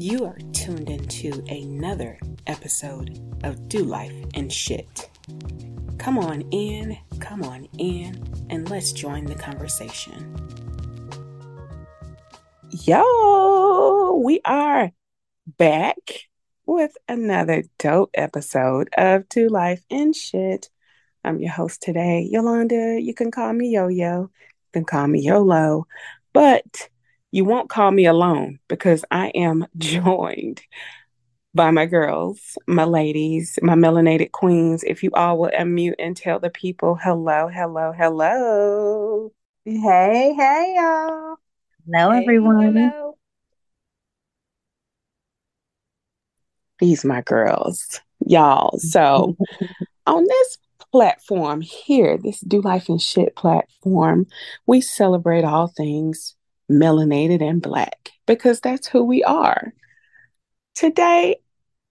You are tuned into another episode of Do Life and Shit. Come on in, come on in, and let's join the conversation. Yo, we are back with another dope episode of Do Life and Shit. I'm your host today, Yolanda. You can call me Yo Yo, you can call me YOLO, but you won't call me alone because I am joined by my girls, my ladies, my melanated queens. If you all will unmute and tell the people hello, hello, hello. Hey, hey, y'all. Hello, hey, everyone. Hello. These my girls, y'all. So on this platform here, this Do Life and Shit platform, we celebrate all things melanated and black because that's who we are. Today,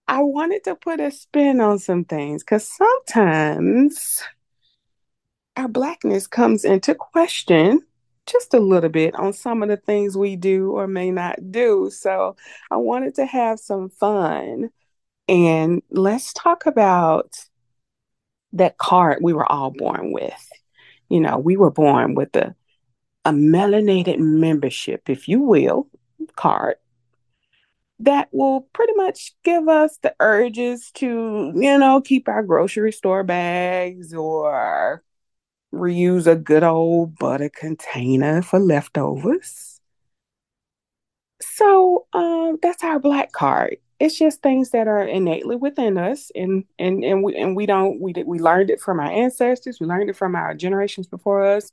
I wanted to put a spin on some things because sometimes our blackness comes into question just a little bit on some of the things we do or may not do. So I wanted to have some fun. And let's talk about that card we were all born with. You know, we were born with a, a melanated membership, if you will, card that will pretty much give us the urges to, you know, keep our grocery store bags or reuse a good old butter container for leftovers. So um, that's our black card. It's just things that are innately within us, and and and we and we don't we we learned it from our ancestors. We learned it from our generations before us,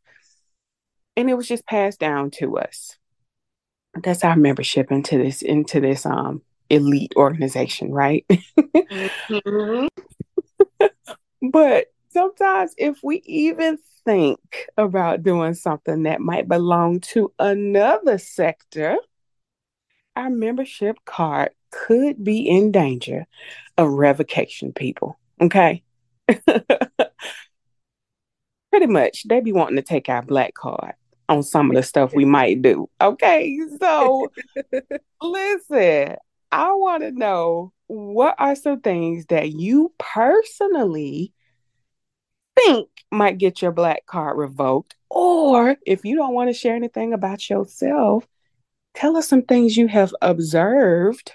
and it was just passed down to us that's our membership into this into this um elite organization, right? mm-hmm. but sometimes if we even think about doing something that might belong to another sector, our membership card could be in danger of revocation, people. Okay. Pretty much, they be wanting to take our black card on some of the stuff we might do. Okay, so listen, I want to know what are some things that you personally think might get your black card revoked, or if you don't want to share anything about yourself, tell us some things you have observed,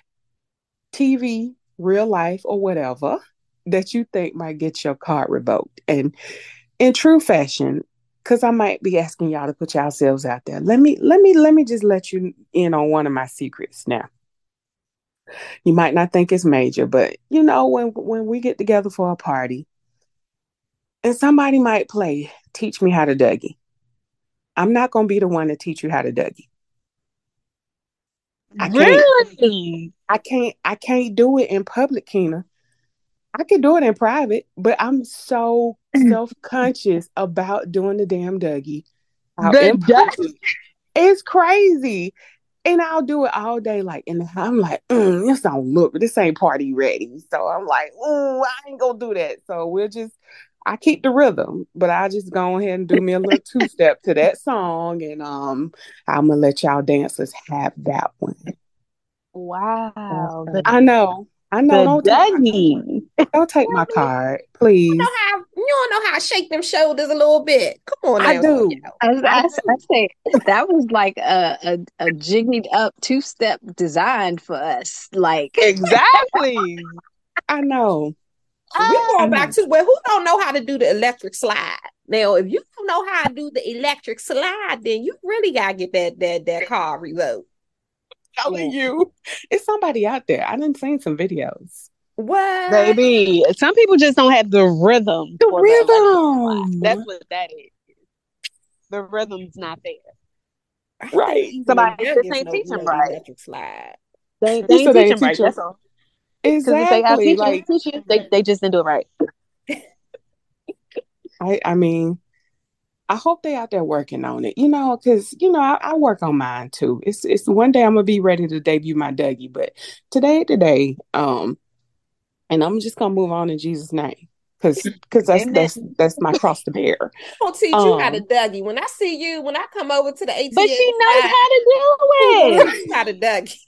TV, real life, or whatever that you think might get your card revoked. And in true fashion, because I might be asking y'all to put yourselves out there. Let me let me let me just let you in on one of my secrets now. You might not think it's major, but you know when when we get together for a party and somebody might play teach me how to Dougie. I'm not going to be the one to teach you how to Dougie. I really? I can't I can't do it in public, Kina. I can do it in private, but I'm so self conscious about doing the damn Dougie. The Dougie. It's crazy. And I'll do it all day, like, and I'm like, mm, this don't look, this ain't party ready. So I'm like, I ain't gonna do that. So we'll just, I keep the rhythm, but I just go ahead and do me a little two step to that song, and um, I'm gonna let y'all dancers have that one. Wow, I know. I know. The Dougie. Take, don't take my card, please. You know how you don't know how to shake them shoulders a little bit. Come on, I do. I, I, I, say that was like a a, a jiggied up two step designed for us. Like exactly. I know. So we're going back to where who don't know how to do the electric slide. Now, if you don't know how to do the electric slide, then you really gotta get that that that car revoked telling you, it's somebody out there. I didn't see some videos. What, baby? Some people just don't have the rhythm. The rhythm. That's what that is. The rhythm's not there. Right. Somebody just ain't no, teaching right. Slide. They, they ain't teaching right. That's all. Exactly. Because if they have teachers, like, they, they just didn't do it right. I I mean, I hope they out there working on it, you know, because you know I, I, work on mine too. It's it's one day I'm gonna be ready to debut my Dougie, but today today, um, and I'm just gonna move on in Jesus' name because because that's that's that's my cross to bear. I'll teach um, you how to um, Dougie. When I see you, when I come over to the ATM, but she knows how to do it. how to Dougie.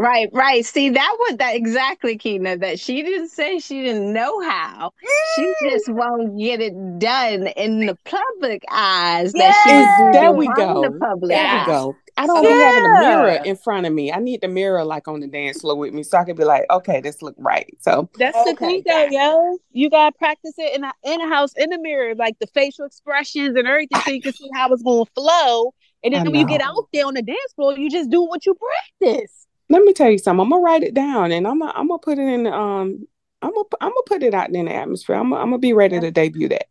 Right, right. See, that was that exactly, Keena. That she didn't say she didn't know how. She just won't get it done in the public eyes. That she there we behind The go. public There eye. we go. I don't be having a mirror in front of me. I need the mirror like on the dance floor with me so I can be like, okay, this look right. So That's the Okay, thing, though, yo. You gotta practice it in a in a house in the mirror, like the facial expressions and everything, so you can see how it's going to flow. And I then when you get out there on the dance floor, you just do what you practice. let me tell you something. I'm gonna write it down and I'm gonna I'm gonna put it in um I'm gonna I'm gonna put it out in the atmosphere. I'm gonna, I'm gonna be ready to debut that.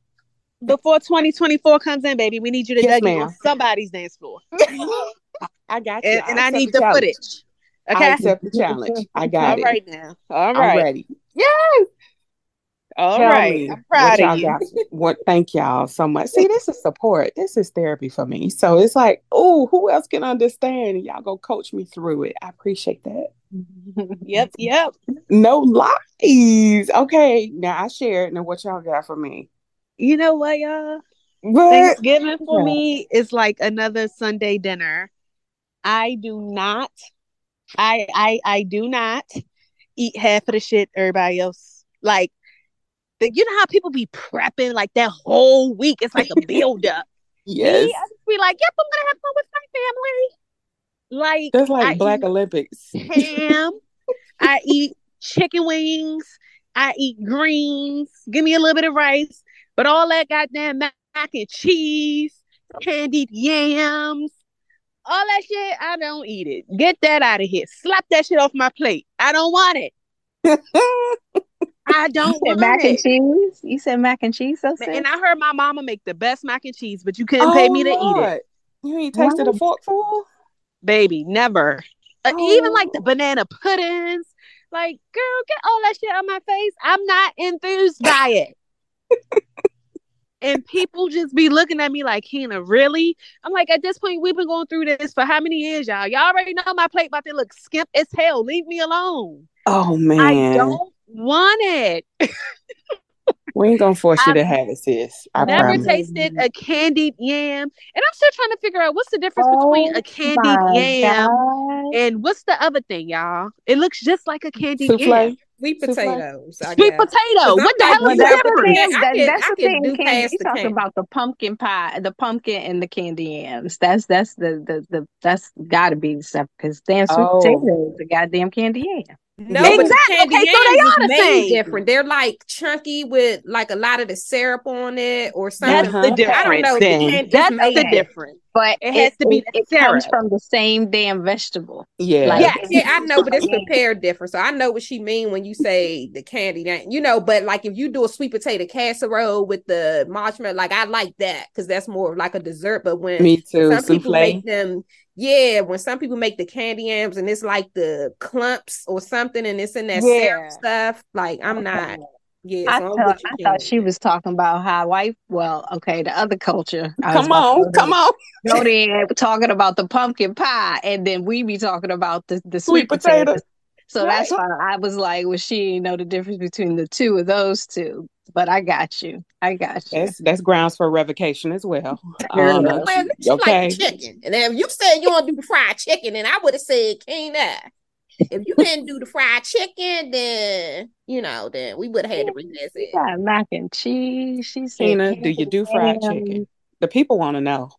Before 2024 comes in, baby, we need you to Yes, debut on somebody's dance floor, I got you. and, I and I accept need the the footage. I Okay, accept the challenge. I got all it. right now, All right. I'm ready. all Tell right. I'm proud what of you. What? Thank y'all so much. See, this is support. This is therapy for me. So it's like, oh, who else can understand? Y'all go coach me through it. I appreciate that. Yep, yep. No lies. Okay, now I shared. Now what y'all got for me? You know what, y'all? But Thanksgiving for Yeah. me is like another Sunday dinner. I do not, I I I do not eat half of the shit everybody else like. The, you know how people be prepping like that whole week? It's like a build up. yes, Me, I just be like, yep, I'm gonna have fun with my family. Like that's like I Black Olympics. ham. I eat chicken wings. I eat greens. Give me a little bit of rice. But all that goddamn mac and cheese, candied yams, all that shit, I don't eat it. Get that out of here. Slap that shit off my plate. I don't want it. I don't want mac and cheese. You said mac and cheese. So? And I heard my mama make the best mac and cheese, but you couldn't pay me to eat it. Oh, You ain't tasted a forkful? Baby, never. Uh, Oh. Even like the banana puddings. Like, girl, get all that shit on my face. I'm not enthused by it. and people just be looking at me like, Hannah, really? I'm like, at this point, we've been going through this for how many years, y'all? Y'all already know my plate about to look skimp as hell. Leave me alone. Oh man, I don't want it. we ain't gonna force you I've to have it, sis. I Never promise. tasted a candied yam. And I'm still trying to figure out what's the difference Oh between a oh candied yam God. and what's the other thing, y'all? It looks just like a candied yam. Souffle. Sweet potatoes. I Sweet guess. potato. 'Cause I'm What the hell is you the that's the thing. difference? I That, can- that's I the can thing. do Candy. past You the talking candy. about the pumpkin pie, the pumpkin and the candy yams. That's that's the the, the that's got to be the stuff because damn sweet Oh. potato is a goddamn candy yam. No, Yeah. but the Exactly. Okay, so they yams is are the same. different. They're like chunky with like a lot of the syrup on it or something. That's the Uh-huh. I don't know. difference. The Then. candy- That's made the Okay. difference. But It has to be it, the it comes from the same damn vegetable. Yeah. Like, Yes. Yeah, I know, but it's prepared different. So I know what she mean when you say the candy, that- you know. But like if you do a sweet potato casserole with the marshmallow, like I like that because that's more of like a dessert. But when Me too. some people make them, yeah, when some people make the candy yams and it's like the clumps or something, and it's in that Yeah. syrup stuff. Like I'm not. Yeah, I thought I thought she was talking about how white. Well, okay, the other culture. Come on, come on. Go there talking about the pumpkin pie, and then we be talking about the the Sweet sweet, potato. potatoes. So that's why I was like, well, she didn't know the difference between the two of those two. But I got you. I got you. That's that's grounds for revocation as well. Sure Um. Well, she okay. like chicken, and if you said you want to do fried chicken, and I would have said can I? If you didn't do the fried chicken, then you know, then we would have had to revisit. She got mac and cheese. She said, Tina, do you do fried ham. chicken? The people want to know.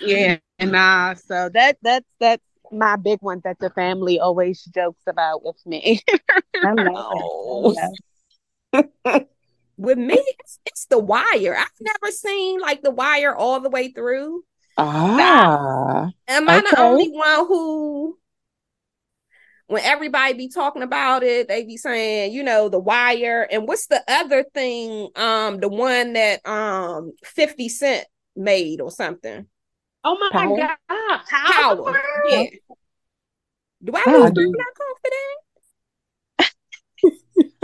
Yeah, nah. So that that's that's my big one that the family always jokes about with me. I know. Oh. With me, it's, it's the wire. I've never seen like the wire all the way through. Ah, Am I the only one who, when everybody be talking about it, they be saying, you know, the wire, and what's the other thing? Um, the one that um Fifty Cent made or something. Oh my Power? god, Power. Yeah. Do I I lose do. my confidence?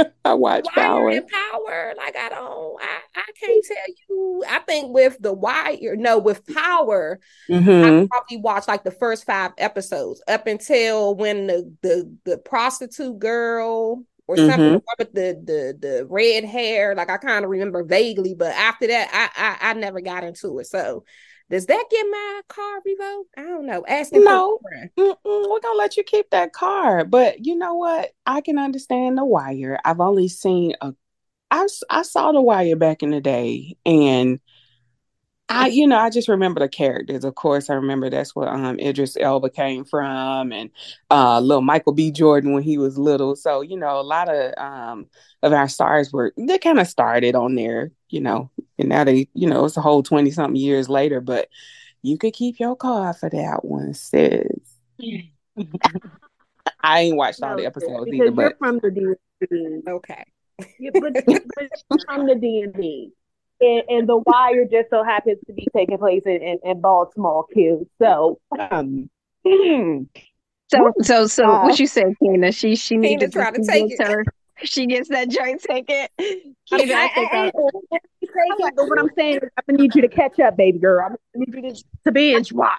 I watch wire Power. and power. Like I don't, I, I can't tell you. I think with the wire, no, with power, hmm I probably watched like the first five episodes up until when the the the prostitute girl or something Mhm. the with the the the red hair. Like I kind of remember vaguely, but after that, I, I I never got into it. So Does that get my car revoked? I don't know. Asking No. we're gonna let you keep that car. But you know what? I can understand the wire. I've only seen a I, I saw the wire back in the day and I you know I just remember the characters. Of course, I remember that's where um Idris Elba came from and uh little Michael B. Jordan when he was little. So, you know, a lot of um of our stars were they kind of started on there, you know, and now they, you know, it's a whole 20 something years later, but you could keep your car for that one, sis. I ain't watched all the episodes either, you're but from the DMV. Okay. Yeah, but, but from the DMV. And, and the wire just so happens to be taking place in, in, in Baltimore, too. So, um. So so so Uh, what you said, Tina? She she Tina needed tried to take it. her she gets that joint ticket. I, Tina, I I, think I, I, I, I, but what I'm saying is, I'm gonna need you to catch up, baby girl. I'm gonna need you to, to binge watch.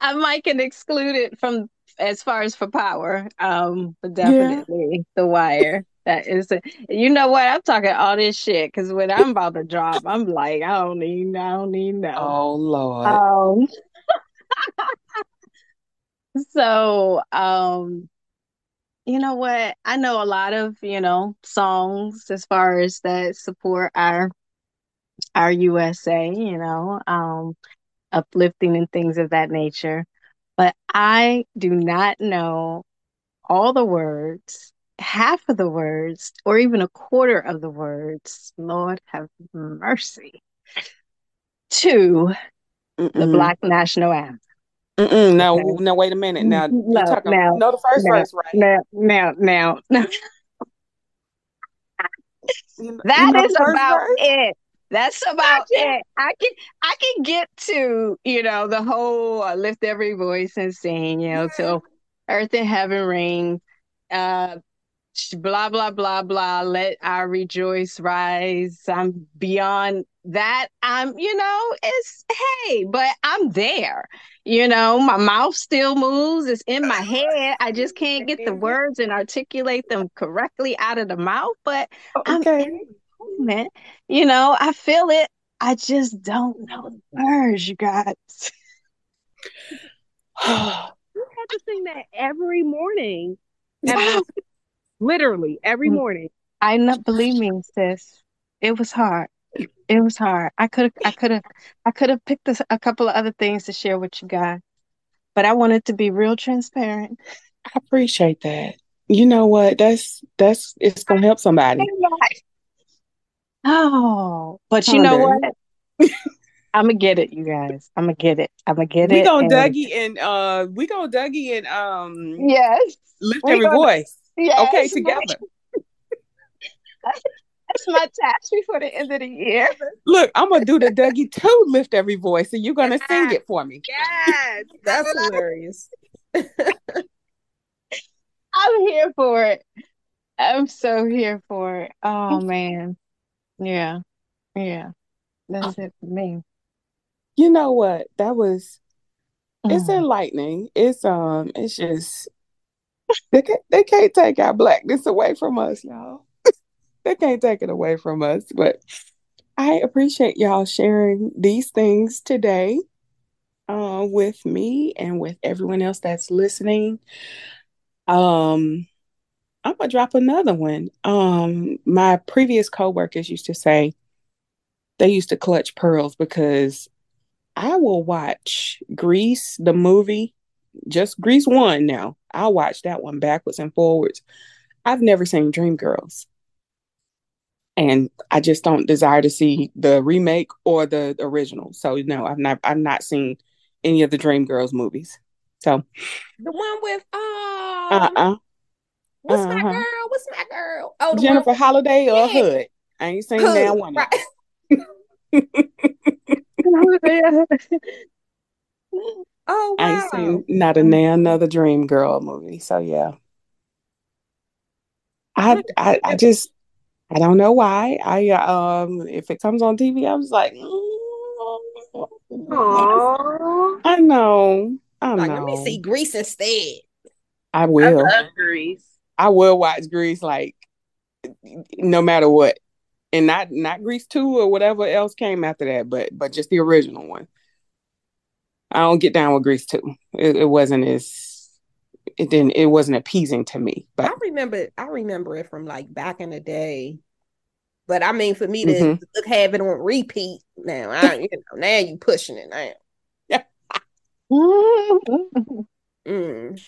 I might can exclude it from as far as for power. Um, but Yeah. definitely the wire. That is it. You know what? I'm talking all this shit because when I'm about to drop, I'm like, I don't need, I don't need no. oh Lord. Um, so, um, you know what? I know a lot of, you know, songs as far as that support our our USA, you know, um, uplifting and things of that nature. But I do not know all the words, half of the words, or even a quarter of the words. Lord have mercy. To the Mm-mm. Black National Anthem. Mm-mm. No, Okay. no, wait a minute. Now No, talking now, no the first now, verse, right? now, now, now, now. You know, That you know is about verse? it. That's about it. I can I can get to you know the whole uh, lift every voice and sing you know till earth and heaven ring, uh, blah blah blah blah. Let our rejoice rise. I'm beyond that. I'm you know it's hey, but I'm there. You know my mouth still moves. It's in my head. I just can't get the words and articulate them correctly out of the mouth. But I'm Okay. in moment. You know, I feel it. I just don't know the words, you guys. You had to sing that every morning. Every-. Literally every Mm. morning. I not believe me, sis. It was hard. It was hard. I could have, I could have, I could have picked a, a couple of other things to share with you guys, but I wanted to be real transparent. I appreciate that. You know what? That's that's it's gonna help somebody. Oh, but you know what? I'm gonna get it, you guys. I'm gonna get it. I'm gonna get We it. We gonna and- Dougie and uh we gonna Dougie and um Yes. lift we every gonna- voice. Yes. Okay, together. That's my task before the end of the year. Look, I'm gonna do the Dougie two lift every voice, and you're gonna sing it for me. Yes, that's hilarious. I'm here for it. I'm so here for it. Oh man. Yeah. Yeah. That's it for me. You know what? That was it's Mm. enlightening. It's um, it's just they can't they can't take our blackness away from us, y'all. they can't take it away from us. But I appreciate y'all sharing these things today, uh, with me and with everyone else that's listening. Um, I'm gonna drop another one. Um, my previous coworkers used to say they used to clutch pearls because I will watch Grease, the movie, just Grease one now. I'll watch that one backwards and forwards. I've never seen Dreamgirls. And I just don't desire to see the remake or the original. So no, I've not I've not seen any of the Dreamgirls movies. So The one with um, uh-uh. what's my uh-huh. girl? What's my girl? Oh, Jennifer one Holliday or Yeah. Hood. I ain't seen with that one. right? Oh I wow. ain't seen not a now another Dream Girl movie. So yeah. I I, I just I don't know why. I um if it comes on TV, I was like, mm, Aww. I know. I Like, know. let me see Grease instead. I I will. love Grease. I will watch Grease like no matter what. and not not Grease two or whatever else came after that, but but just the original one. I don't get down with Grease too. It, it wasn't as it didn't it wasn't appeasing to me. But I remember I remember it from like back in the day. But I mean, for me to Mhm. look, have it on repeat now, I you know now you pushing it now. Mm.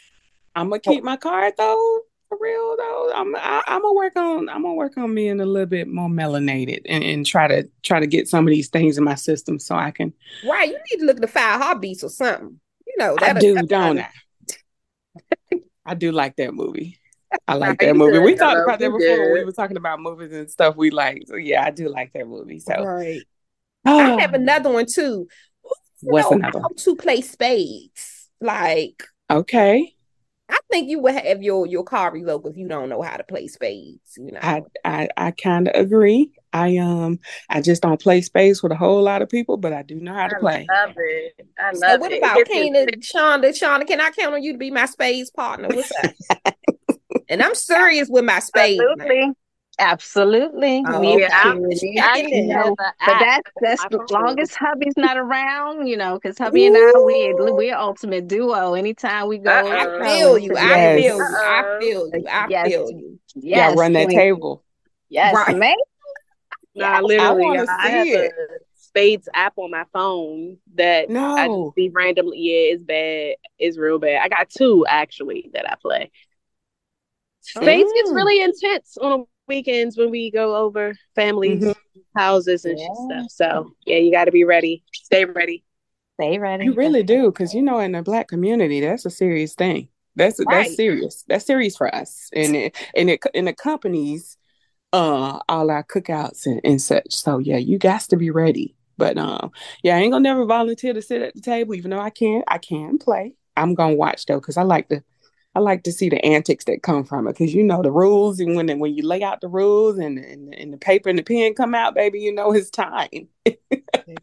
I'm gonna keep my card though. For real though, I'm I, I'm gonna work on I'm gonna work on being a little bit more melanated and, and try to try to get some of these things in my system so I can Right, you need to look at the five heartbeats or something. You know I that do, don't I? I do like that movie. I like that movie. We talked about that before when we were talking about movies and stuff we like. So yeah, I do like that movie. So Right. I oh. have another one too. What's know another how to play spades? Like, okay. I think you would have your your car revoked if you don't know how to play spades. You know, I I, I kind of agree. I um I just don't play spades with a whole lot of people, but I do know how to play. I love it. I love so what it. about It gets Kena, Shonda? Shonda, can I count on you to be my spades partner? What's that? and I'm serious with my spades. now. Absolutely. Absolutely. Oh, Me okay. I'm Me just too. checking in. No, But But that's that's my as long as hubby's not around, you know, because hubby and I we we're ultimate duo. Anytime we go, Uh-oh. I feel you. I Yes. feel you. I feel you. I Yes. feel you. Yeah, yes, run that queen. table. Yes, Right. man. Nah, literally, wanna I, see have it. a Spades app on my phone that I just see randomly. Yeah, it's bad. It's real bad. I got two actually that I play. Spades gets Mm. really intense on weekends when we go over families' Mhm. houses and Yeah. stuff. So yeah, you got to be ready. Stay ready. Stay ready. You really do, because you know, in the black community, that's a serious thing. That's Right. that's serious. That's serious for us, and it and it and it accompanies uh all our cookouts and, and such. So yeah, you got to be ready. But um, yeah, I ain't gonna never volunteer to sit at the table, even though I can. I can play. I'm gonna watch though, because I like to. I like to see the antics that come from it, because you know the rules, and when when you lay out the rules and and, and the paper and the pen come out, baby, you know it's time.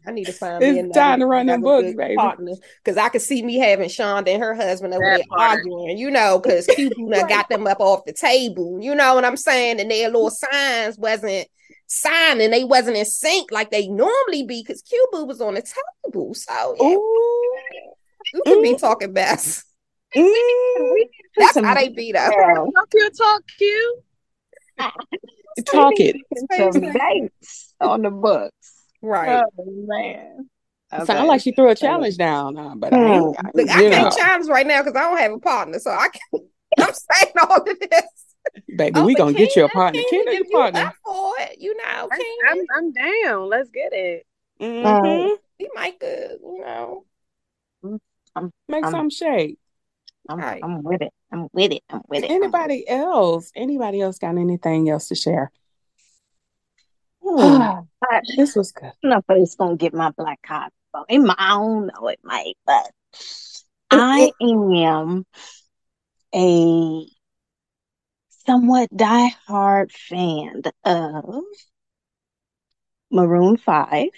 I need to find me It's another, time to run them another books, good baby. partner because I could see me having Shonda and her husband over there arguing, you know, because Cuban done got them up off the table, you know what I'm saying? And their little signs wasn't signing, they wasn't in sync like they normally be because Cuba was on the table. So yeah, Ooh. you could be talking best. Mm. That's how they beat though. Yeah. Talk your talk, Q. Talk it. Some dates on the books. Right. Oh man. Sound like she threw a challenge down, uh, but I. I- Look, I can't know, challenge right now because I don't have a partner, so I can't. I'm saying all of this. baby, Oh, we gonna get you a partner. Kena, Kena, if your you partner. for it, you know, I'm, I'm, I'm down. Let's get it. Mhm. we might could, you know. Make I'm- some shade. I'm, Right. I'm with it. I'm with it. I'm with it. Anybody else? Anybody else got anything else to share? Hmm. I This was good. don't know if it's gonna get my black card. vote. It might, I don't know. It might, but I am a somewhat diehard fan of Maroon Five,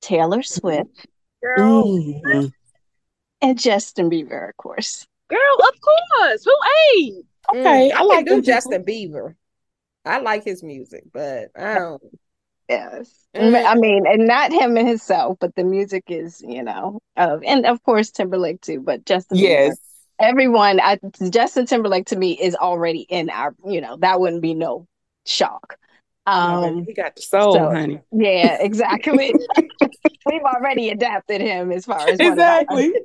Taylor Swift, Girl, Mhm. And Justin Bieber, of course. girl, of course. Who ain't? Okay, Mm, I can like do. Justin Bieber. I like his music, but I don't. Yes. Mm. I mean, and not him and himself, but the music is, you know, of, and of course Timberlake too, but Justin Bieber. Yes. Everyone, I, Justin Timberlake to me is already in our, you know, that wouldn't be no shock. Um, he got the soul, so- honey. yeah, exactly. We've already adapted him as far as one of our- Exactly.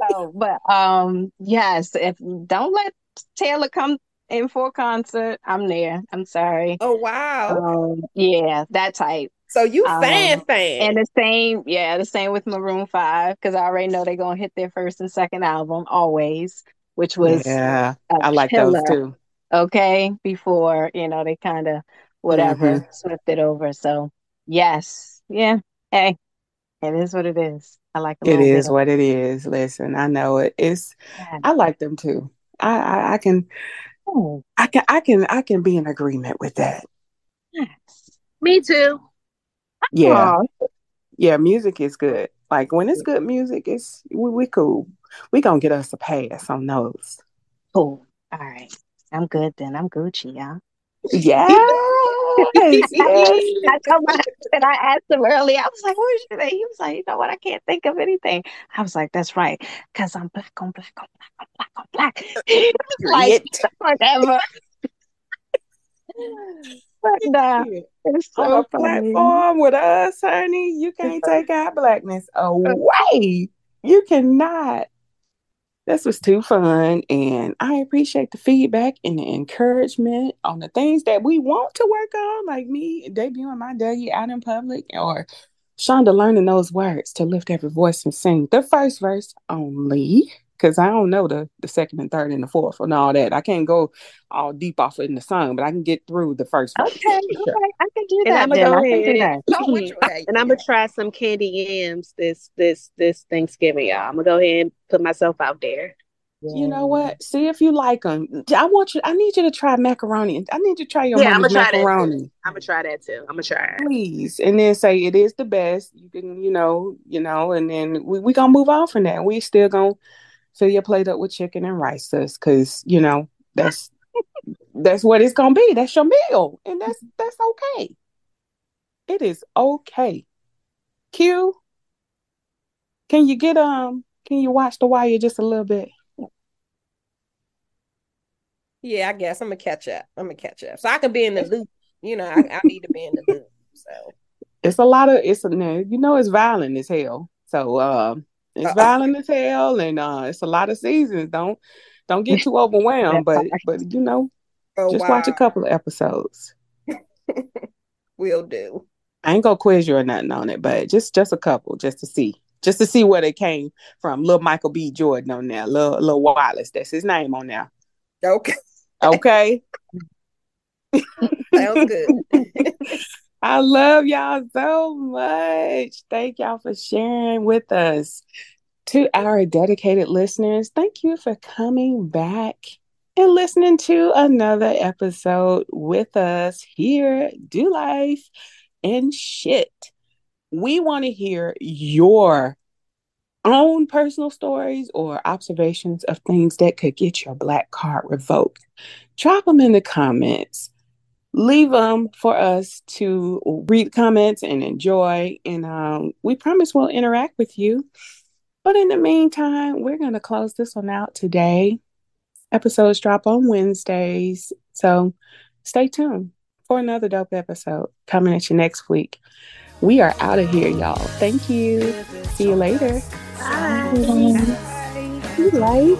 so, but um, yes, if don't let Taylor come in for a concert, I'm there. I'm sorry. Oh wow! Um, yeah, that type. so you um, fan fan? And the same, yeah, the same with Maroon Five because I already know they're gonna hit their first and second album always, which was Yeah, I like killer, those too. Okay, before you know they kind of whatever Mhm. it over. So yes, yeah, hey, it is what it is. I like a It bit what it is. Listen, I know it. It's. I like them too. I, I I can Oh, I can I can I can be in agreement with that. yes. Me too. Yeah. Aw, Yeah, music is good. Like when it's good music, it's we, we cool. We gonna get us a pass on those. cool. All right, I'm good then. I'm Gucci, y'all. Yeah. Yes, yes. I told my husband, I asked him earlier, I was like, what is your name? He was like, you know what, I can't think of anything. I was like, that's right, because I'm black on black on black on black on black. Like, whatever. but nah, it's On so a funny. platform with us, honey, you can't take our blackness away. You cannot. This was too fun, and I appreciate the feedback and the encouragement on the things that we want to work on, like me debuting my Dougie out in public, or Shonda learning those words to lift every voice and sing. The first verse only, because I don't know the the second and third and the fourth and all that. I can't go all deep off in the song, but I can get through the first verse. Okay, okay, I can do And that. I'ma go I can do ahead that. Which way? And I'm gonna try some candy yams this this this Thanksgiving, y'all. I'm gonna go ahead and put myself out there. You know what? See if you like them. I want you. I need you to try macaroni. I need you to try your Yeah, I'ma try macaroni, I'm gonna try that too. I'm gonna try it. please, and then say it is the best. You can, you know, you know, and then we we gonna move on from that. We still gonna fill your plate up with chicken and rice, sis, because you know that's that's what it's gonna be. That's your meal, and that's that's okay. It is okay. Q, can you get um? Can you watch The Wire just a little bit? Yeah, I guess I'm gonna catch up. I'm gonna catch up, so I can be in the loop. You know, I, I need to be in the loop. So it's a lot of it's a you know it's violent as hell. So um it's Uh-oh. violent as hell and uh it's a lot of seasons. Don't don't get too overwhelmed, but but you know, oh, just watch a couple of episodes. Will do. I ain't gonna quiz you or nothing on it, but just just a couple just to see. Just to see where they came from. Little Michael B. Jordan on there, little little Wallace. That's his name on there. Okay, Okay. sounds good. I love y'all so much. Thank y'all for sharing with us. To our dedicated listeners, thank you for coming back and listening to another episode with us here, Do Life and Shit. We want to hear your own personal stories or observations of things that could get your black card revoked. Drop them in the comments leave them for us to read comments and enjoy. And um, we promise we'll interact with you. But in the meantime, we're going to close this one out today. Episodes drop on Wednesdays. So stay tuned for another dope episode coming at you next week. We are out of here, y'all. Thank you. See you later. Bye. Bye.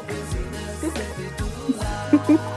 Bye.